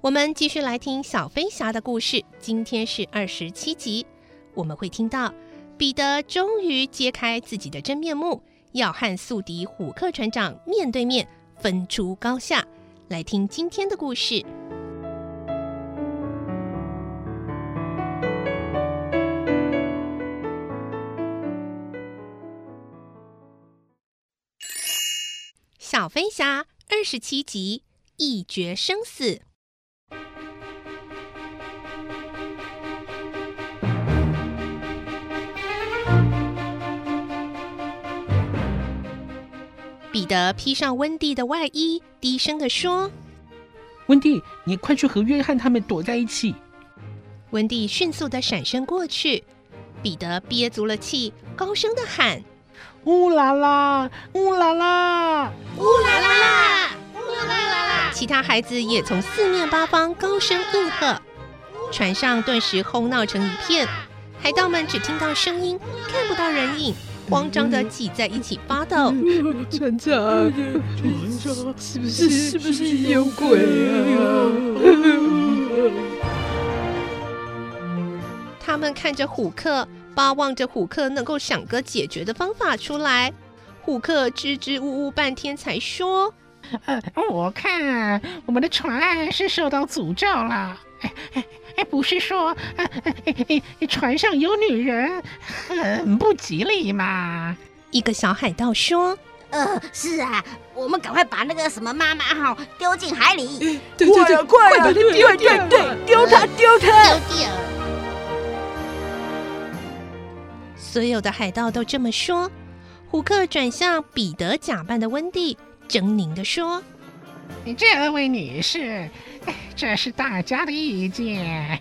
我们继续来听小飞侠的故事。今天是二十七集，我们会听到彼得终于揭开自己的真面目，要和宿敌虎克船长面对面，分出高下。来听今天的故事。小飞侠二十七集，一决生死。彼得披上温蒂的外衣，低声的说：“温蒂，你快去和约翰他们躲在一起。”温蒂迅速的闪身过去，彼得憋足了气，高声的喊。乌拉拉，乌拉拉，乌拉拉，乌拉拉！其他孩子也从四面八方高声应和，船上顿时哄闹成一片。海盗们只听到声音，看不到人影，慌张的挤在一起发抖。船长，船长，是不是是不是有鬼啊？他们看着虎克。巴望着虎克能够想个解决的方法出来，虎克支支吾吾半天才说：“呃，我看我们的船是受到诅咒了。哎哎哎，不是说，船上有女人，很不吉利嘛。”一个小海盗说：“呃，是啊，我们赶快把那个什么妈妈号丢进海里。对对对，快把它丢丢它，丢它，丢掉。”所有的海盗都这么说。胡克转向彼得假扮的温蒂，狰狞地说：“这位女士，这是大家的意见。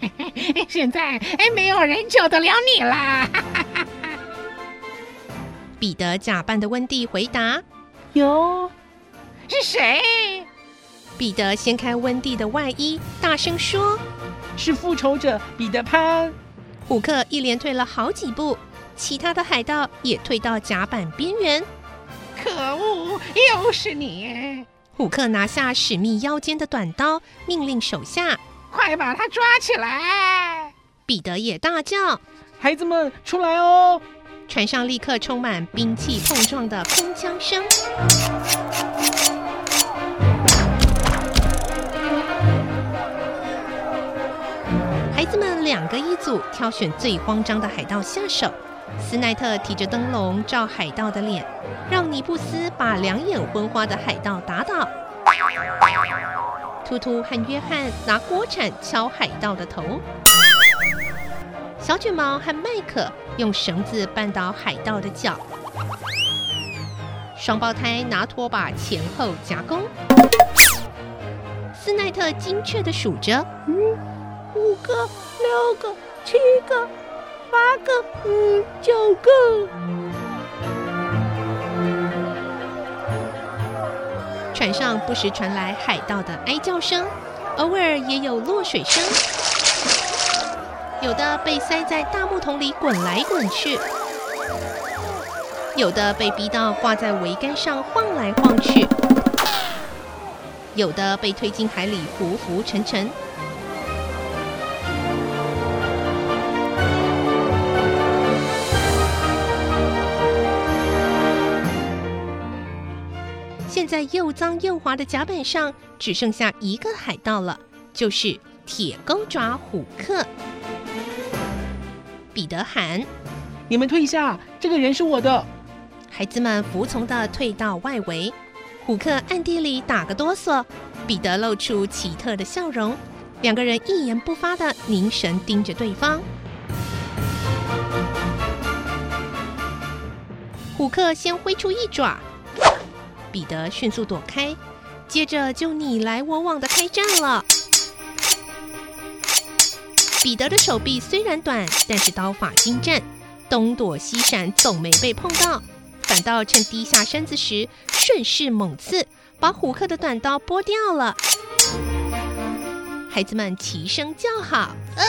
现在哎，没有人救得了你啦！”彼得假扮的温蒂回答：“哟，是谁？”彼得掀开温蒂的外衣，大声说：“是复仇者彼得潘。”虎克一连退了好几步。其他的海盗也退到甲板边缘。可恶，又是你！虎克拿下史密腰间的短刀，命令手下：“快把他抓起来！”彼得也大叫：“孩子们，出来哦！”船上立刻充满兵器碰撞的喷枪声。孩子们两个一组，挑选最慌张的海盗下手。斯奈特提着灯笼照海盗的脸，让尼布斯把两眼昏花的海盗打倒。突突和约翰拿锅铲敲海盗的头。小卷毛和麦克用绳子绊倒海盗的脚。双胞胎拿拖把前后夹攻。斯奈特精确地数着：嗯，五个，六个，七个。八个，嗯，九个。船上不时传来海盗的哀叫声，偶尔也有落水声。有的被塞在大木桶里滚来滚去，有的被逼到挂在桅杆上晃来晃去，有的被推进海里浮浮沉沉。现在又脏又滑的甲板上，只剩下一个海盗了，就是铁钩爪虎克。彼得喊：“你们退下，这个人是我的。”孩子们服从的退到外围。虎克暗地里打个哆嗦，彼得露出奇特的笑容，两个人一言不发的凝神盯着对方。虎克先挥出一爪，彼得迅速躲开，接着就你来我往的开战了。彼得的手臂虽然短，但是刀法精湛，东躲西闪，总没被碰到。反倒趁低下身子时，顺势猛刺，把虎克的短刀拨掉了。孩子们齐声叫好：“啊！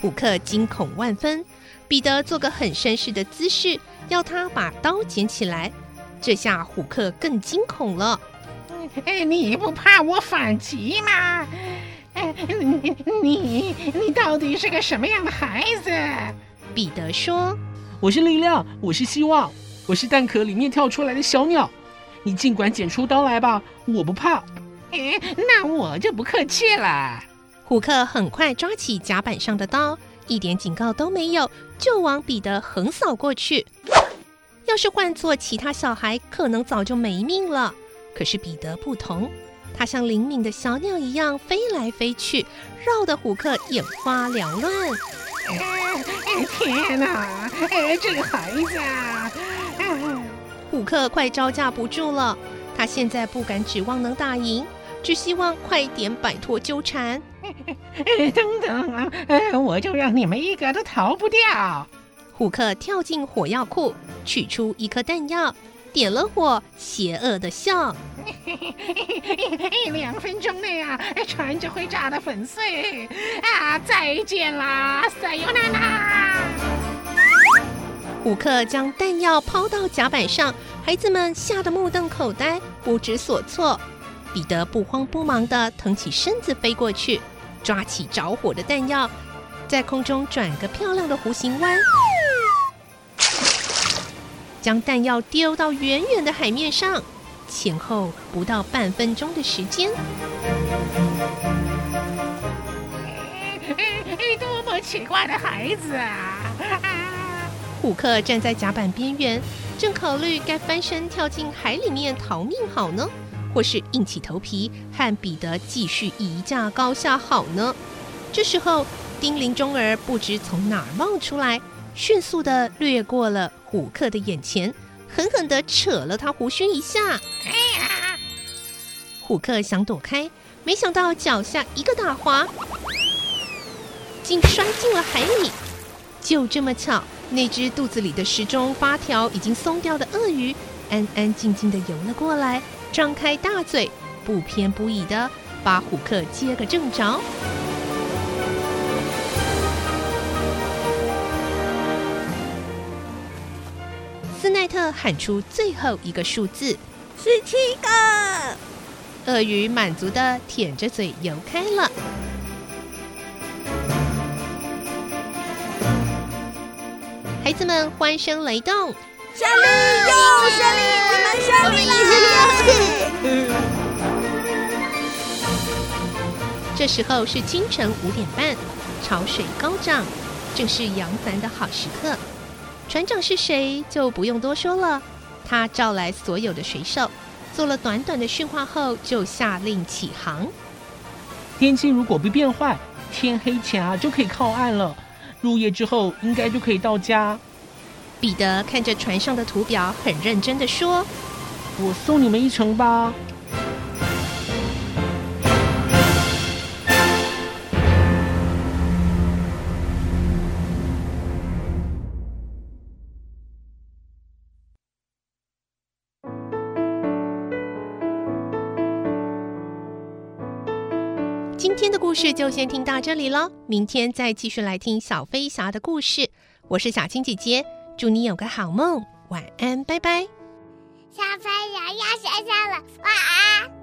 虎克惊恐万分，彼得做个很绅士的姿势，要他把刀捡起来。这下虎克更惊恐了。哎，你不怕我反击吗？你你你到底是个什么样的孩子？彼得说：“我是力量，我是希望，我是蛋壳里面跳出来的小鸟。你尽管捡出刀来吧，我不怕。”哎，那我就不客气了。虎克很快抓起甲板上的刀，一点警告都没有，就往彼得横扫过去。要是换做其他小孩，可能早就没命了。可是彼得不同。他像灵敏的小鸟一样飞来飞去，绕得虎克眼花缭乱。哎，天哪！哎，这个孩子啊！虎克快招架不住了。他现在不敢指望能打赢，只希望快点摆脱纠缠。哎，等等，哎，我就让你们一个都逃不掉。虎克跳进火药库，取出一颗弹药。点了火，邪恶的笑。一两分钟内啊，船就会炸得粉碎啊！再见啦，撒由那拉！虎克将弹药抛到甲板上，孩子们吓得目瞪口呆，不知所措。彼得不慌不忙地腾起身子飞过去，抓起着火的弹药，在空中转个漂亮的弧形弯。将弹药丢到远远的海面上，前后不到半分钟的时间。多么奇怪的孩子啊！虎克站在甲板边缘，正考虑该翻身跳进海里面逃命好呢，或是硬起头皮和彼得继续一较高下好呢？这时候，丁灵钟儿不知从哪儿冒出来。迅速的掠过了虎克的眼前，狠狠的扯了他胡须一下。哎呀！虎克想躲开，没想到脚下一个打滑，竟摔进了海里。就这么巧，那只肚子里的时钟发条已经松掉的鳄鱼，安安静静的游了过来，张开大嘴，不偏不倚的把虎克接个正着。斯奈特喊出最后一个数字：十七个。鳄鱼满足的舔着嘴游开了。孩子们欢声雷动，胜利又！胜利！我们胜利了！这时候是清晨五点半，潮水高涨，正是扬帆的好时刻。船长是谁就不用多说了，他召来所有的水手，做了短短的训话后，就下令起航。天气如果不变坏，天黑前啊就可以靠岸了。入夜之后应该就可以到家。彼得看着船上的图表，很认真的说：“我送你们一程吧。”今天的故事就先听到这里了，明天再继续来听小飞侠的故事。我是小青姐姐，祝你有个好梦，晚安，拜拜。小朋友要睡觉了，晚安。